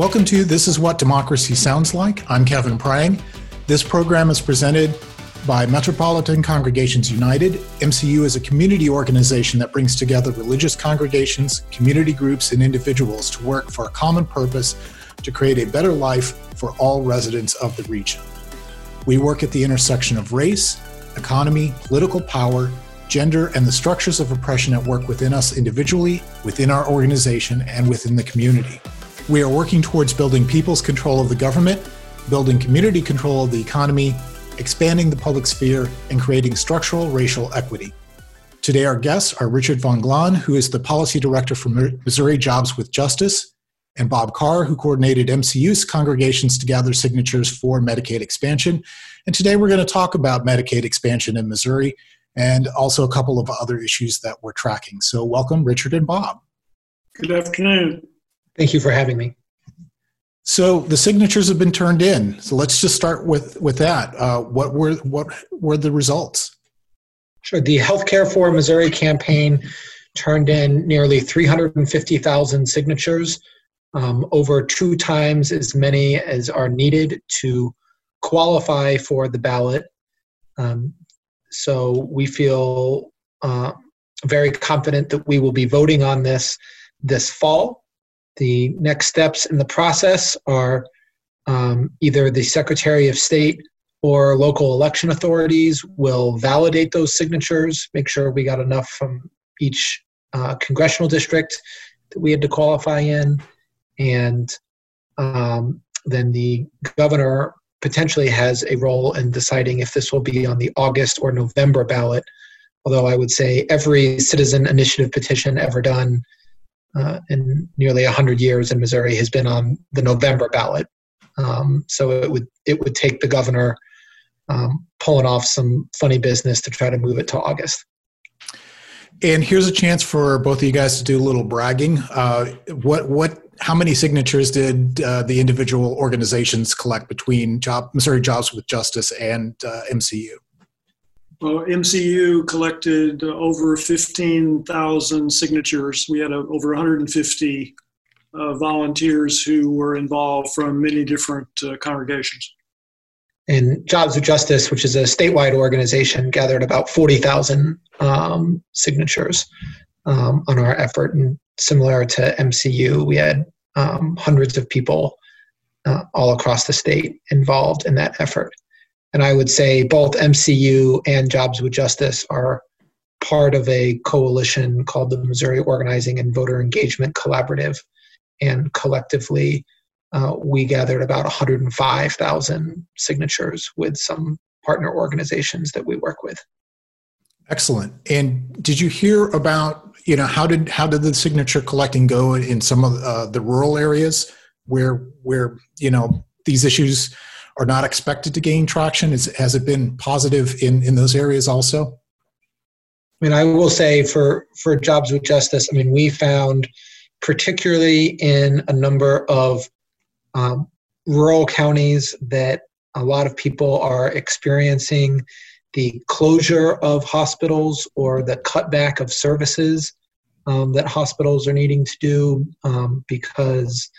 Welcome to This is What Democracy Sounds Like. I'm Kevin Prang. This program is presented by Metropolitan Congregations United. MCU is a community organization that brings together religious congregations, community groups, and individuals to work for a common purpose to create a better life for all residents of the region. We work at the intersection of race, economy, political power, gender, and the structures of oppression at work within us individually, within our organization, and within the community. We are working towards building people's control of the government, building community control of the economy, expanding the public sphere, and creating structural racial equity. Today, our guests are Richard Von Glahn, who is the Policy Director for Missouri Jobs with Justice, and Bob Carr, who coordinated MCU's congregations to gather signatures for Medicaid expansion. And today, we're going to talk about Medicaid expansion in Missouri and also a couple of other issues that we're tracking. So, welcome, Richard and Bob. Good afternoon. Thank you for having me. So the signatures have been turned in. So let's just start with with that. Uh, what were what were the results? Sure. The Healthcare for Missouri campaign turned in nearly 350,000 signatures, um, over two times as many as are needed to qualify for the ballot. Um, so we feel uh, very confident that we will be voting on this this fall. The next steps in the process are um, either the Secretary of State or local election authorities will validate those signatures, make sure we got enough from each uh, congressional district that we had to qualify in, and um, then the governor potentially has a role in deciding if this will be on the August or November ballot. Although I would say every citizen initiative petition ever done uh, in nearly 100 years in Missouri has been on the November ballot. Um, so it would it would take the governor um, pulling off some funny business to try to move it to August. And here's a chance for both of you guys to do a little bragging. Uh, what what how many signatures did uh, the individual organizations collect between Job, Missouri Jobs with Justice and uh, MCU? Well, MCU collected over 15,000 signatures. We had a, over 150 uh, volunteers who were involved from many different uh, congregations. And Jobs with Justice, which is a statewide organization, gathered about 40,000 um, signatures um, on our effort. And similar to MCU, we had um, hundreds of people uh, all across the state involved in that effort. And I would say both MCU and Jobs with Justice are part of a coalition called the Missouri Organizing and Voter Engagement Collaborative. And collectively, uh, we gathered about 105,000 signatures with some partner organizations that we work with. Excellent. And did you hear about, you know, how did how did the signature collecting go in some of uh, the rural areas where where you know these issues are not expected to gain traction? Is, has it been positive in, in those areas also? I mean, I will say for, for Jobs with Justice, I mean, we found, particularly in a number of um, rural counties, that a lot of people are experiencing the closure of hospitals or the cutback of services um, that hospitals are needing to do um, because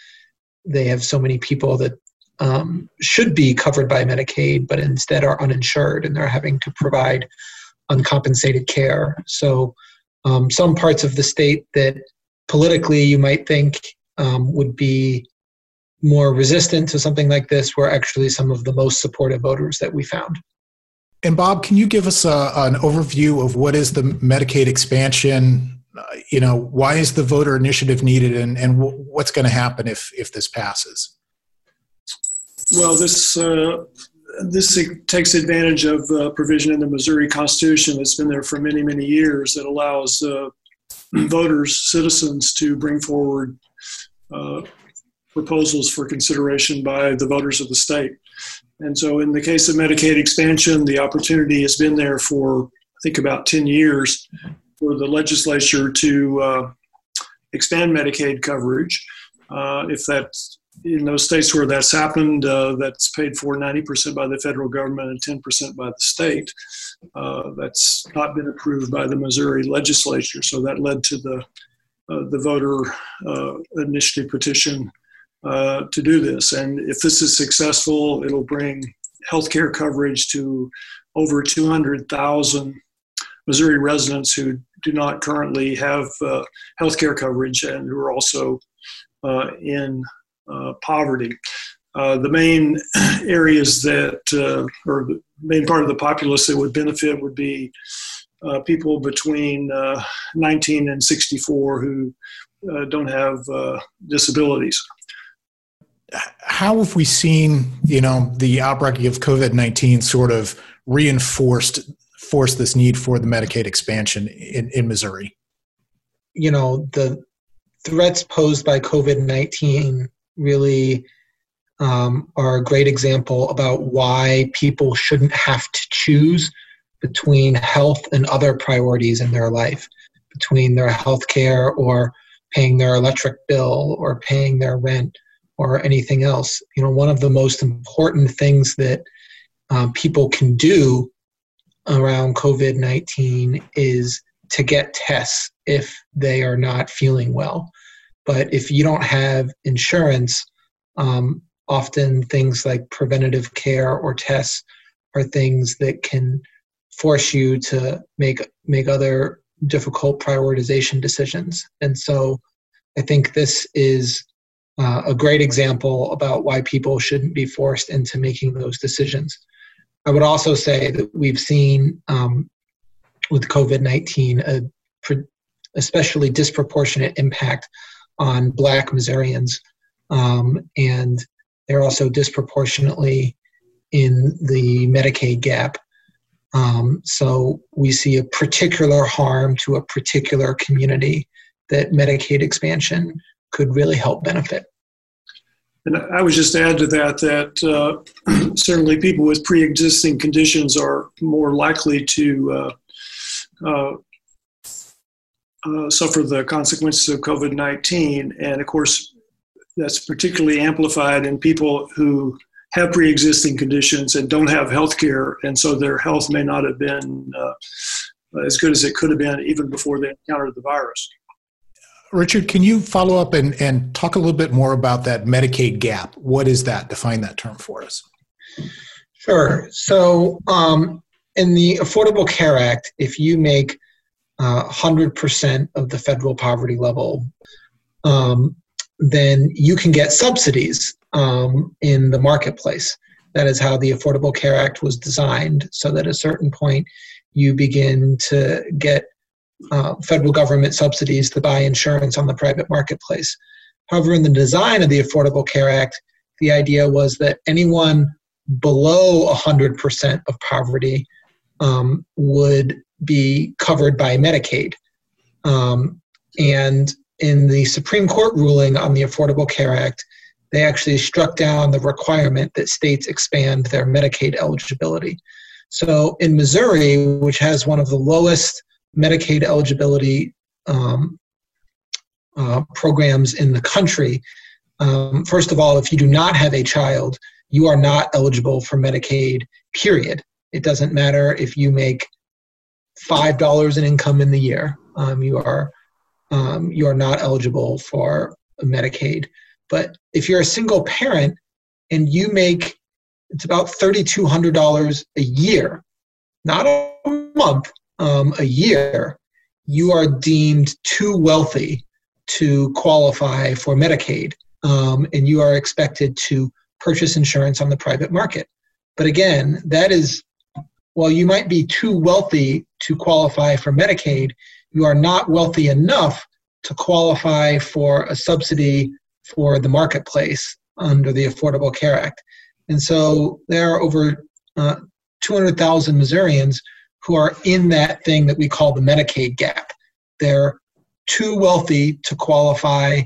they have so many people that um, should be covered by Medicaid, but instead are uninsured and they're having to provide uncompensated care. So, um, some parts of the state that politically you might think um, would be more resistant to something like this were actually some of the most supportive voters that we found. And Bob, can you give us a, an overview of what is the Medicaid expansion? Uh, you know, why is the voter initiative needed, and, and w- what's going to happen if if this passes? Well, this uh, this takes advantage of a provision in the Missouri Constitution that's been there for many, many years that allows uh, voters, citizens, to bring forward uh, proposals for consideration by the voters of the state. And so, in the case of Medicaid expansion, the opportunity has been there for, I think, about 10 years for the legislature to uh, expand Medicaid coverage. Uh, if that's in those states where that's happened, uh, that's paid for 90% by the federal government and 10% by the state. Uh, that's not been approved by the Missouri legislature, so that led to the uh, the voter uh, initiative petition uh, to do this. And if this is successful, it'll bring healthcare coverage to over 200,000 Missouri residents who do not currently have uh, healthcare coverage and who are also in poverty. Uh, the main areas that, uh, or the main part of the populace that would benefit would be uh, people between 19 and 64 who don't have disabilities how have we seen you know the outbreak of covid-19 sort of reinforced force this need for the medicaid expansion in, in missouri you know the threats posed by covid-19 really um, are a great example about why people shouldn't have to choose between health and other priorities in their life between their health care or paying their electric bill or paying their rent or anything else. You know, one of the most important things that um, people can do around COVID 19 is to get tests if they are not feeling well. But if you don't have insurance, um, often things like preventative care or tests are things that can force you to make make other difficult prioritization decisions. And so I think this is uh, a great example about why people shouldn't be forced into making those decisions. I would also say that we've seen um, with COVID 19 a especially disproportionate impact on Black Missourians, um, and they're also disproportionately in the Medicaid gap. Um, so we see a particular harm to a particular community that Medicaid expansion could really help benefit. And I would just add to that that uh, certainly people with pre-existing conditions are more likely to uh, uh, uh suffer the consequences of COVID-19, and of course, that's particularly amplified in people who have pre-existing conditions and don't have health care, and so their health may not have been uh, as good as it could have been even before they encountered the virus. Richard, can you follow up and, and talk a little bit more about that Medicaid gap? What is that? Define that term for us. Sure. So, um, in the Affordable Care Act, if you make uh, 100% of the federal poverty level, um, then you can get subsidies um, in the marketplace. That is how the Affordable Care Act was designed, so that at a certain point you begin to get uh, federal government subsidies to buy insurance on the private marketplace. However, in the design of the Affordable Care Act, the idea was that anyone below 100% of poverty um, would be covered by Medicaid. Um, and in the Supreme Court ruling on the Affordable Care Act, they actually struck down the requirement that states expand their Medicaid eligibility. So in Missouri, which has one of the lowest Medicaid eligibility um, uh, programs in the country. Um, first of all, if you do not have a child, you are not eligible for Medicaid, period. It doesn't matter if you make $5 in income in the year, um, you, are, um, you are not eligible for Medicaid. But if you're a single parent and you make it's about $3,200 a year, not a month, um, a year, you are deemed too wealthy to qualify for Medicaid, um, and you are expected to purchase insurance on the private market. But again, that is, while you might be too wealthy to qualify for Medicaid, you are not wealthy enough to qualify for a subsidy for the marketplace under the Affordable Care Act. And so there are over uh, 200,000 Missourians who are in that thing that we call the Medicaid gap. They're too wealthy to qualify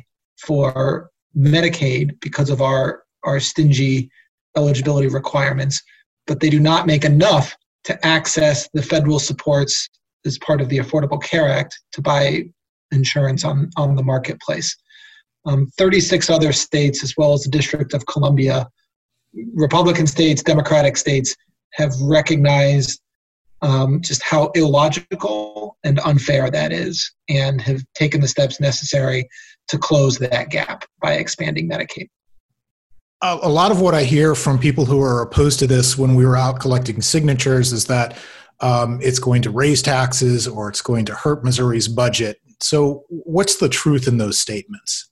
for Medicaid because of our, our stingy eligibility requirements, but they do not make enough to access the federal supports as part of the Affordable Care Act to buy insurance on, on the marketplace. Um, 36 other states, as well as the District of Columbia, Republican states, Democratic states, have recognized um, just how illogical and unfair that is, and have taken the steps necessary to close that gap by expanding Medicaid. A lot of what I hear from people who are opposed to this when we were out collecting signatures is that um, it's going to raise taxes or it's going to hurt Missouri's budget. So, what's the truth in those statements?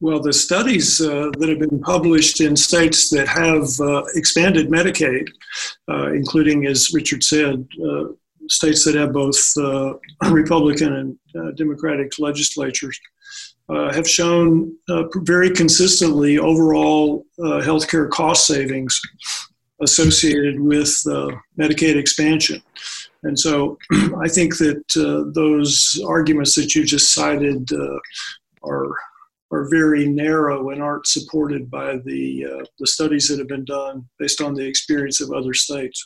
Well, the studies uh, that have been published in states that have uh, expanded Medicaid, uh, including, as Richard said, uh, states that have both uh, Republican and uh, Democratic legislatures, Uh, have shown uh, very consistently overall uh, healthcare cost savings associated with Medicaid expansion. And so I think that those arguments that you just cited are are very narrow and aren't supported by the uh, the studies that have been done based on the experience of other states.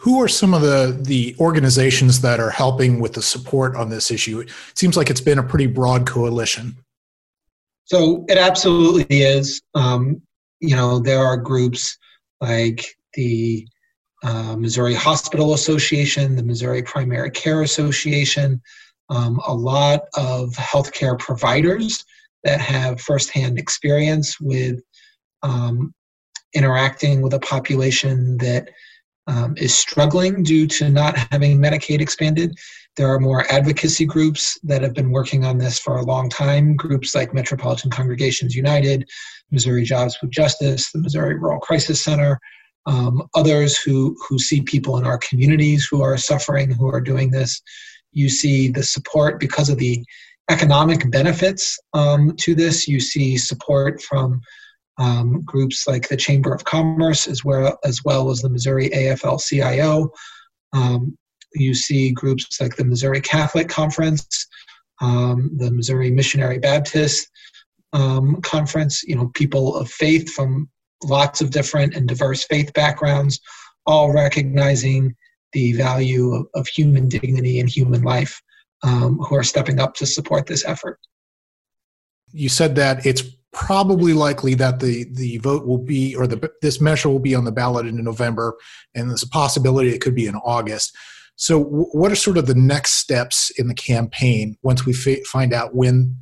Who are some of the the organizations that are helping with the support on this issue? It seems like it's been a pretty broad coalition. So it absolutely is. Um, you know, there are groups like the uh, Missouri Hospital Association, the Missouri Primary Care Association, um, a lot of healthcare providers that have firsthand experience with um, interacting with a population that um, is struggling due to not having Medicaid expanded. There are more advocacy groups that have been working on this for a long time, groups like Metropolitan Congregations United, Missouri Jobs with Justice, the Missouri Rural Crisis Center, um, others who, who see people in our communities who are suffering, who are doing this you see the support because of the economic benefits um, to this. You see support from um, groups like the Chamber of Commerce as well as well as the Missouri AFL-CIO. Um, you see groups like the Missouri Catholic Conference, um, the Missouri Missionary Baptist um, Conference. You know, people of faith from lots of different and diverse faith backgrounds, all recognizing the value of, of human dignity and human life um, who are stepping up to support this effort. You said that it's probably likely that the, the vote will be, or the, this measure will be on the ballot in November, and there's a possibility it could be in August. So, w- what are sort of the next steps in the campaign once we f- find out when,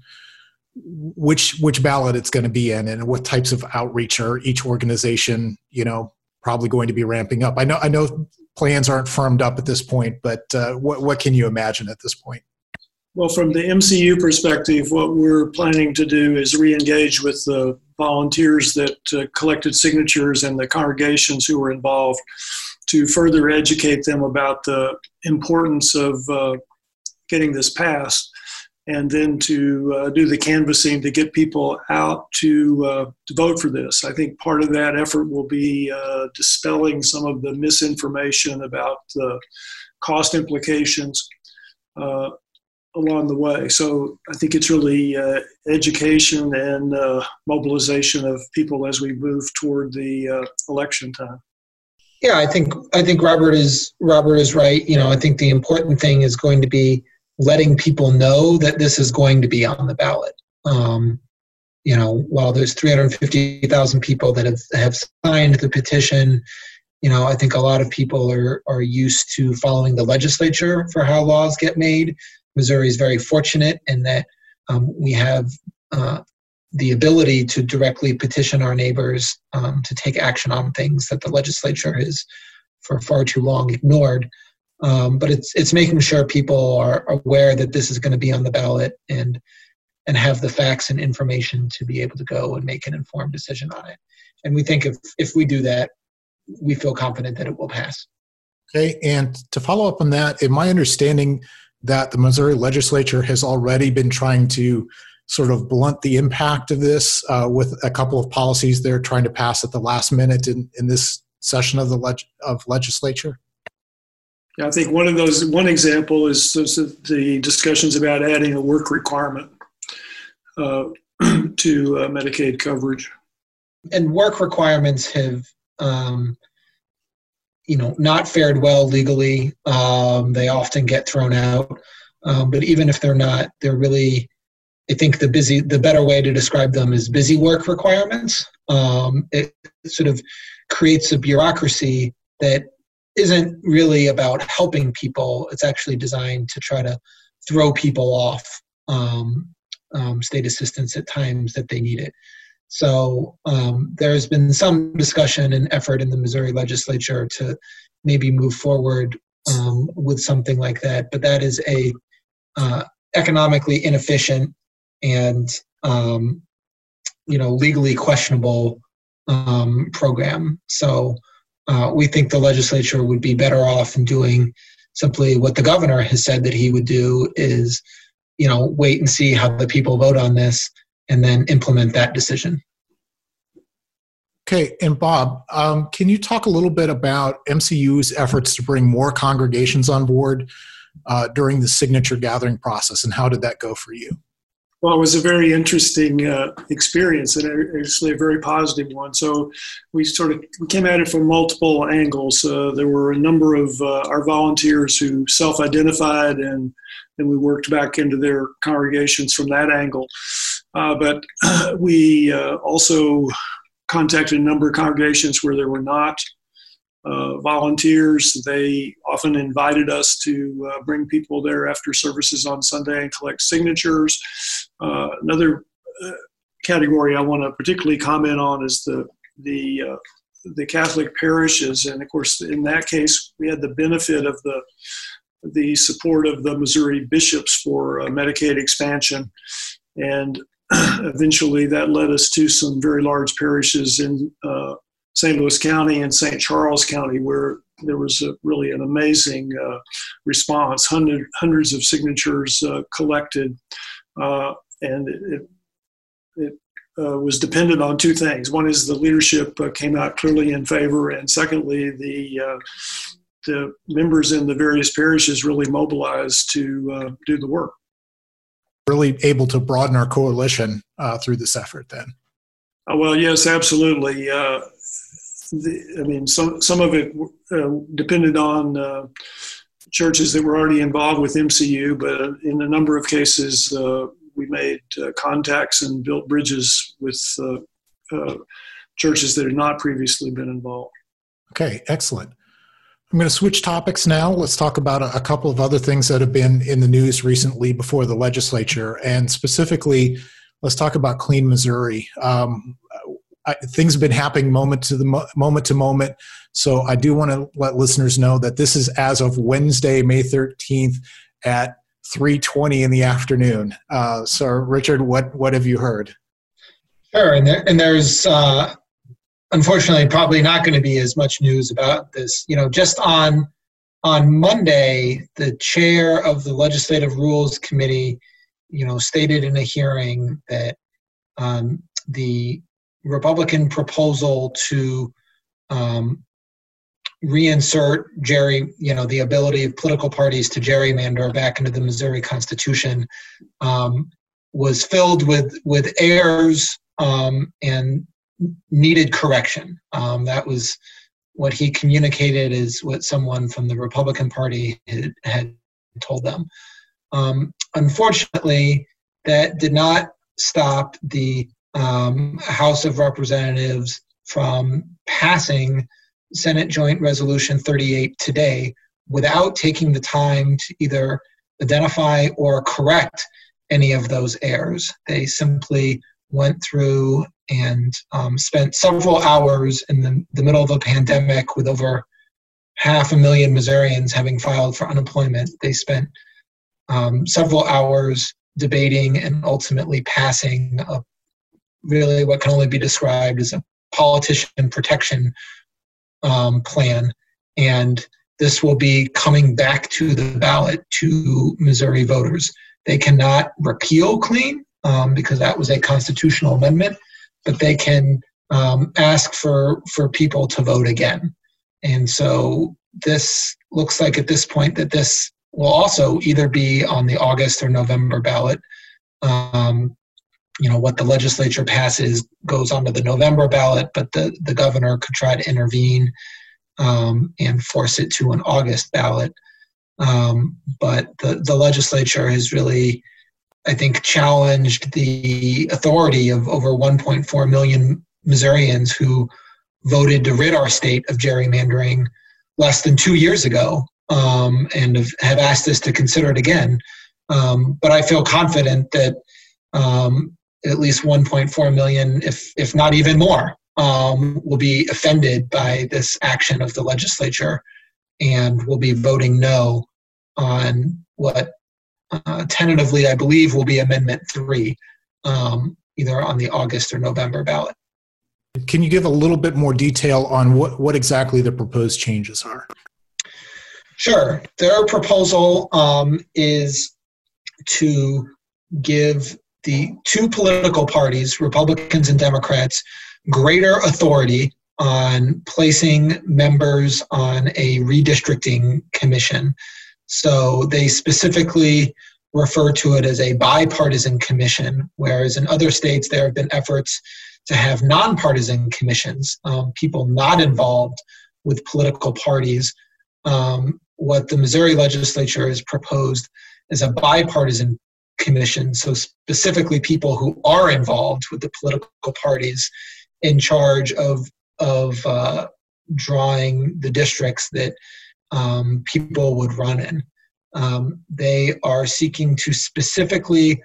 which which ballot it's going to be in, and what types of outreach are each organization, you know, probably going to be ramping up? I know I know plans aren't firmed up at this point, but uh, what, what can you imagine at this point? Well, from the MCU perspective, what we're planning to do is re engage with the volunteers that uh, collected signatures and the congregations who were involved to further educate them about the importance of uh, getting this passed and then to uh, do the canvassing to get people out to, uh, to vote for this. I think part of that effort will be uh, dispelling some of the misinformation about the cost implications uh, along the way. So I think it's really uh, education and uh, mobilization of people as we move toward the election time. Yeah, I think I think Robert is Robert is right. You know, I think the important thing is going to be letting people know that this is going to be on the ballot. Um, you know, while there's 350,000 people that have, have signed the petition, you know, I think a lot of people are, are used to following the legislature for how laws get made. Missouri is very fortunate in that um, we have uh, the ability to directly petition our neighbors um, to take action on things that the legislature has for far too long ignored. Um, but it's it's making sure people are aware that this is going to be on the ballot and and have the facts and information to be able to go and make an informed decision on it. And we think if if we do that, we feel confident that it will pass. Okay, and to follow up on that, in my understanding that the Missouri legislature has already been trying to sort of blunt the impact of this uh, with a couple of policies they're trying to pass at the last minute in, in this session of the leg- of legislature. Yeah, I think one of those, one example is, the discussions about adding a work requirement uh, to uh, Medicaid coverage. And work requirements have, um, you know, not fared well legally. Um, they often get thrown out. Um, but even if they're not, they're really, I think the busy, the better way to describe them is busy work requirements. Um, it sort of creates a bureaucracy that isn't really about helping people. It's actually designed to try to throw people off um, um, state assistance at times that they need it. So um, there's been some discussion and effort in the Missouri legislature to maybe move forward um, with something like that, but that is a uh, economically inefficient and um, you know legally questionable um, program. So uh, we think the legislature would be better off in doing simply what the governor has said that he would do is you know wait and see how the people vote on this and then implement that decision. Okay, and Bob, um, can you talk a little bit about MCU's efforts to bring more congregations on board uh, during the signature gathering process, and how did that go for you? Well, it was a very interesting uh, experience and actually a very positive one. So we sort of we came at it from multiple angles. Uh, there were a number of uh, our volunteers who self-identified, and then we worked back into their congregations from that angle. Uh, but we uh, also contacted a number of congregations where there were not uh, volunteers. They often invited us to uh, bring people there after services on Sunday and collect signatures. Uh, another uh, category I want to particularly comment on is the the the Catholic parishes, and of course, in that case, we had the benefit of the the support of the Missouri bishops for Medicaid expansion, and eventually that led us to some very large parishes in uh, St. Louis County and St. Charles County, where there was a, really an amazing uh, response. Hundred, hundreds of signatures uh, collected, uh, and it, it uh, was dependent on two things. One is the leadership uh, came out clearly in favor, and secondly, the the members in the various parishes really mobilized to do the work really able to broaden our coalition uh, through this effort then. Uh, well, yes, absolutely. Uh, the, I mean, some, some of it uh, depended on uh, churches that were already involved with MCU, but in a number of cases, uh, we made contacts and built bridges with churches that had not previously been involved. Okay, excellent. I'm going to switch topics now. Let's talk about a, couple of other things that have been in the news recently before the legislature, and specifically, let's talk about Clean Missouri. Um, I, things have been happening moment to the mo- moment to moment, so I do want to let listeners know that this is as of Wednesday, May 13th at 3:20 in the afternoon. Uh, so, Richard, what what have you heard? Sure, and there, and there's uh, unfortunately probably not going to be as much news about this. You know, just on on Monday, the chair of the Legislative Rules Committee, you know, stated in a hearing that um, the Republican proposal to um, reinsert Jerry, you know, the ability of political parties to gerrymander back into the Missouri Constitution um, was filled with with errors um, and needed correction. Um, that was what he communicated is what someone from the Republican Party had, had told them. Um, unfortunately, that did not stop the um, House of Representatives from passing Senate Joint Resolution 38 today without taking the time to either identify or correct any of those errors. They simply went through and um, spent several hours in the, the middle of a pandemic with over half a million Missourians having filed for unemployment. They spent um, several hours debating and ultimately passing a, really what can only be described as a politician protection um, plan. And this will be coming back to the ballot to Missouri voters. They cannot repeal clean um, because that was a constitutional amendment but they can um, ask for for people to vote again. And so this looks like at this point that this will also either be on the August or November ballot. Um, you know what the legislature passes goes onto the November ballot, but the the governor could try to intervene um, and force it to an August ballot. Um, but the the legislature has really I think, challenged the authority of over 1.4 million Missourians who voted to rid our state of gerrymandering less than two years ago um, and have, asked us to consider it again. Um, but I feel confident that um, at least 1.4 million, if if not even more, um, will be offended by this action of the legislature, and will be voting no on what uh, tentatively I believe will be Amendment Three, um, either on the August or November ballot. Can you give a little bit more detail on what, what exactly the proposed changes are? Sure. Their proposal um, is to give the two political parties, Republicans and Democrats, greater authority on placing members on a redistricting commission. So they specifically refer to it as a bipartisan commission, whereas in other states there have been efforts to have nonpartisan commissions, um, people not involved with political parties. Um, what the Missouri legislature has proposed is a bipartisan commission, so specifically people who are involved with the political parties in charge of of uh, drawing the districts that um, people would run in. Um, they are seeking to specifically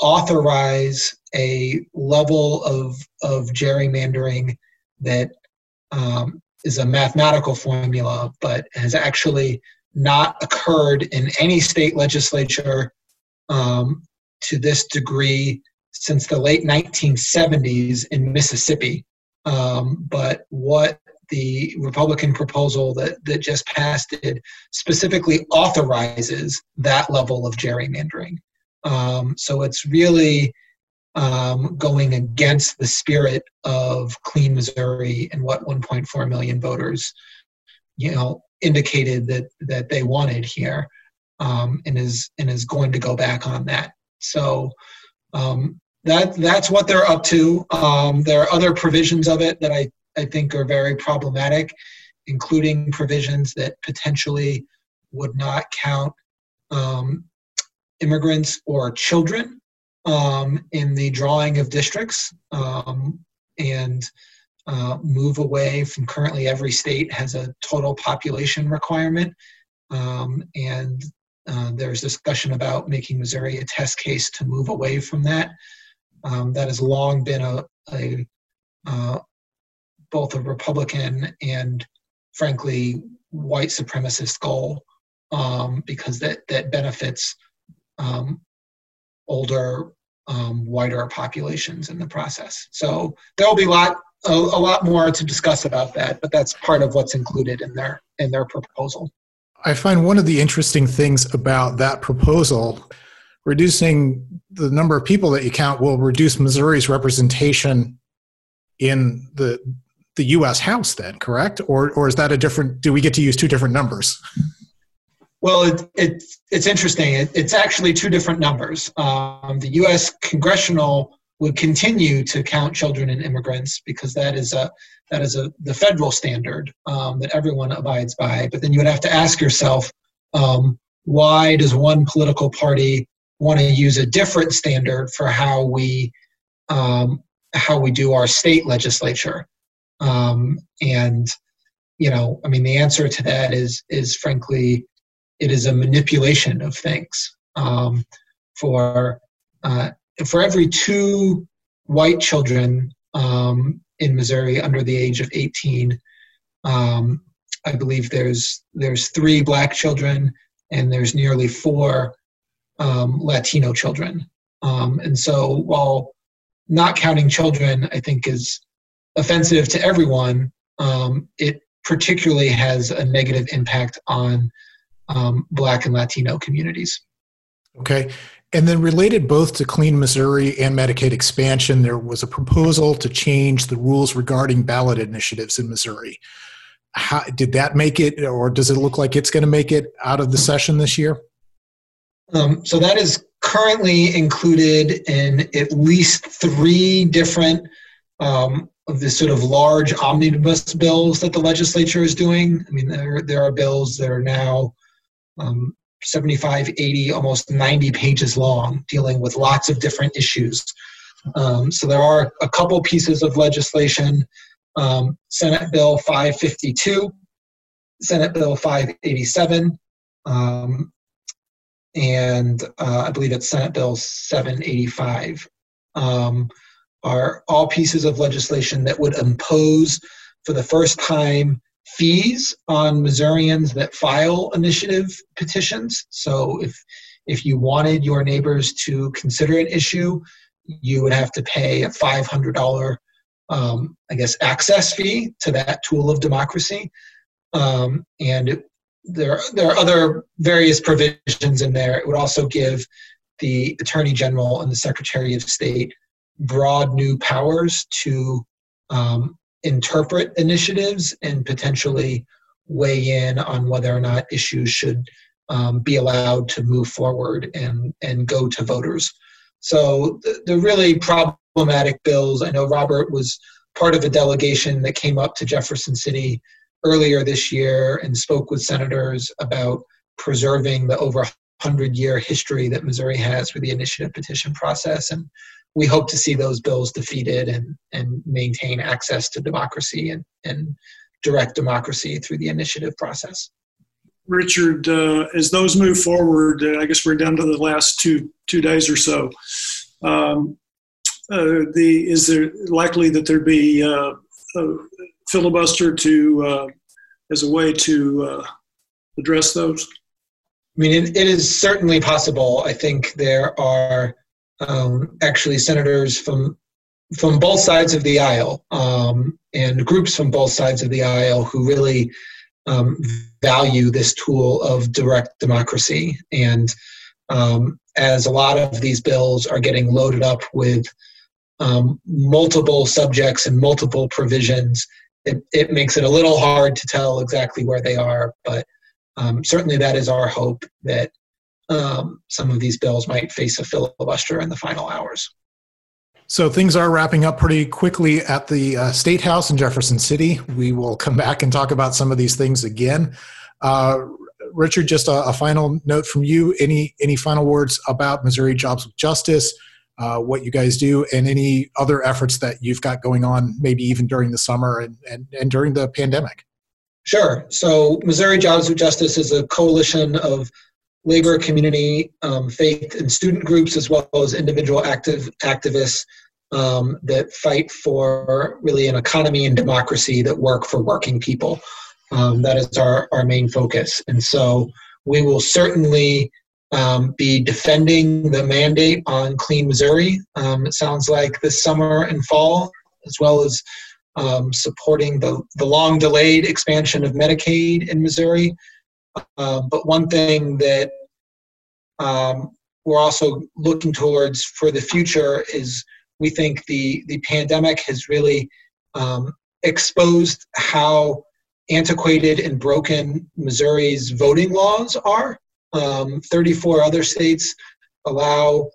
authorize a level of, of gerrymandering that um, is a mathematical formula, but has actually not occurred in any state legislature um, to this degree since the late 1970s in Mississippi. Um, but what the Republican proposal that, that just passed it specifically authorizes that level of gerrymandering. Um, so it's really um, going against the spirit of Clean Missouri and what 1.4 million voters, you know, indicated that that they wanted here, um, and is and is going to go back on that. So um, that that's what they're up to. Um, there are other provisions of it that I I think are very problematic, including provisions that potentially would not count um, immigrants or children um, in the drawing of districts um, and uh, move away from currently every state has a total population requirement. Um, and uh, there's discussion about making Missouri a test case to move away from that. Um, that has long been a, a uh, both a Republican and, frankly, white supremacist goal um, because that that benefits um, older, um, whiter populations in the process. So there will be a lot, a, a, lot more to discuss about that, but that's part of what's included in their in their proposal. I find one of the interesting things about that proposal, reducing the number of people that you count will reduce Missouri's representation in the the U.S. House. Then, correct? Or or is that a different? Do we get to use two different numbers? Well, it, it, it's interesting. It, it's actually two different numbers. Um, the U.S. congressional would continue to count children and immigrants because that is a that is a the federal standard um, that everyone abides by. But then you would have to ask yourself, um, why does one political party want to use a different standard for how we um, how we do our state legislature? Um, and you know, I mean, the answer to that is is frankly it is a manipulation of things. Um, for uh, for every two white children um, in Missouri under the age of 18, um, I believe there's there's three black children and there's nearly four um, Latino children. Um, and so while not counting children, I think is offensive to everyone. Um, it particularly has a negative impact on um, Black and Latino communities. Okay. And then related both to Clean Missouri and Medicaid expansion, there was a proposal to change the rules regarding ballot initiatives in Missouri. How, did that make it, or does it look like it's going to make it out of the session this year? Um, so that is currently included in at least three different um, of the sort of large omnibus bills that the legislature is doing. I mean, there, there are bills that are now um, 75, 80, almost 90 pages long, dealing with lots of different issues. Um, so there are a couple pieces of legislation um, Senate Bill 552, Senate Bill 587, um, and uh, I believe it's Senate Bill 785. um, are all pieces of legislation that would impose, for the first time, fees on Missourians that file initiative petitions. So if if you wanted your neighbors to consider an issue, you would have to pay a five hundred dollar, um, I guess, access fee to that tool of democracy. Um, and there there are other various provisions in there. It would also give the Attorney General and the Secretary of State broad new powers to um, interpret initiatives and potentially weigh in on whether or not issues should um, be allowed to move forward and, and go to voters. So the, the really problematic bills, I know Robert was part of a delegation that came up to Jefferson City earlier this year and spoke with senators about preserving the over 100 year history that Missouri has with the initiative petition process. And we hope to see those bills defeated and, and maintain access to democracy and, and direct democracy through the initiative process. Richard, uh, as those move forward, uh, I guess we're down to the last two two days or so. Um, uh, the is there likely that there be uh, a filibuster to uh, as a way to uh, address those? I mean, it, it is certainly possible. I think there are um, actually senators from from both sides of the aisle um, and groups from both sides of the aisle who really um, value this tool of direct democracy. And um, as a lot of these bills are getting loaded up with um, multiple subjects and multiple provisions, it, it makes it a little hard to tell exactly where they are. But um, certainly, that is our hope that um, some of these bills might face a filibuster in the final hours. So things are wrapping up pretty quickly at the uh, State House in Jefferson City. We will come back and talk about some of these things again. Uh, Richard, just a, a, final note from you. Any any final words about Missouri Jobs with Justice, uh, what you guys do, and any other efforts that you've got going on, maybe even during the summer and, and, and during the pandemic? Sure. So Missouri Jobs with Justice is a coalition of labor community, um, faith, and student groups, as well as individual active activists um, that fight for really an economy and democracy that work for working people. Um, that is our, our main focus. And so we will certainly um, be defending the mandate on Clean Missouri. Um, it sounds like this summer and fall, as well as um, supporting the, the long delayed expansion of Medicaid in Missouri. Um, but one thing that um, we're also looking towards for the future is we think the, the pandemic has really um, exposed how antiquated and broken Missouri's voting laws are. Um, 34 other states allow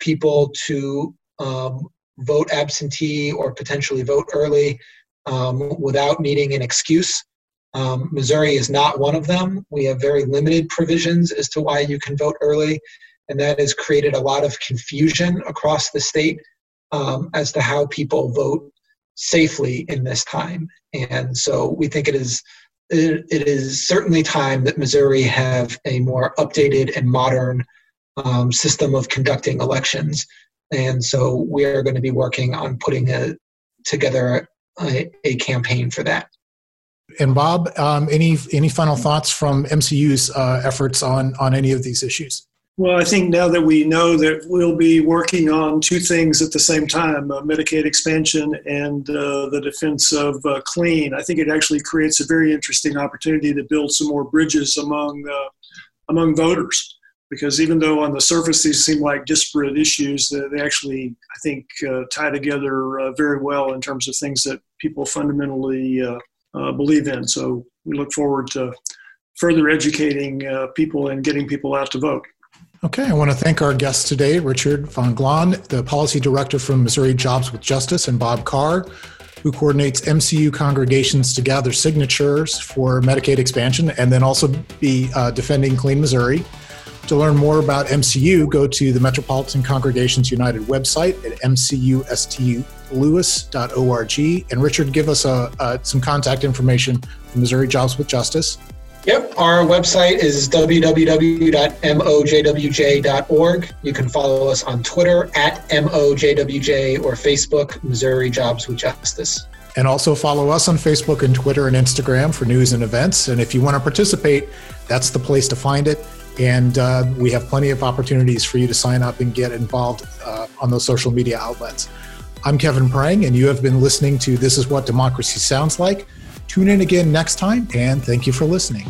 people to um, vote absentee or potentially vote early um, without needing an excuse. Um, Missouri is not one of them. We have very limited provisions as to why you can vote early, and that has created a lot of confusion across the state um, as to how people vote safely in this time. And so we think it is it, it is certainly time that Missouri have a more updated and modern um, system of conducting elections. And so we are going to be working on putting a, together a, a campaign for that. And Bob, um, any any final thoughts from MCU's uh, efforts on on any of these issues? Well, I think now that we know that we'll be working on two things at the same time uh, Medicaid expansion and uh, the defense of uh, clean, I think it actually creates a very interesting opportunity to build some more bridges among, uh, among voters. Because even though on the surface these seem like disparate issues, they actually, I think, uh, tie together uh, very well in terms of things that people fundamentally believe in. So we look forward to further educating people and getting people out to vote. Okay, I want to thank our guests today, Richard Von Glahn, the Policy Director from Missouri Jobs with Justice, and Bob Carr, who coordinates MCU congregations to gather signatures for Medicaid expansion and then also be uh, defending Clean Missouri. To learn more about MCU, go to the Metropolitan Congregations United website at mcustlouis.org. And Richard, give us a, uh, some contact information for Missouri Jobs with Justice. Yep, our website is www.mojwj.org. You can follow us on Twitter at MOJWJ or Facebook, Missouri Jobs with Justice. And also follow us on Facebook and Twitter and Instagram for news and events. And if you want to participate, that's the place to find it. And uh, we have plenty of opportunities for you to sign up and get involved uh, on those social media outlets. I'm Kevin Prang, and you have been listening to This Is What Democracy Sounds Like. Tune in again next time, and thank you for listening.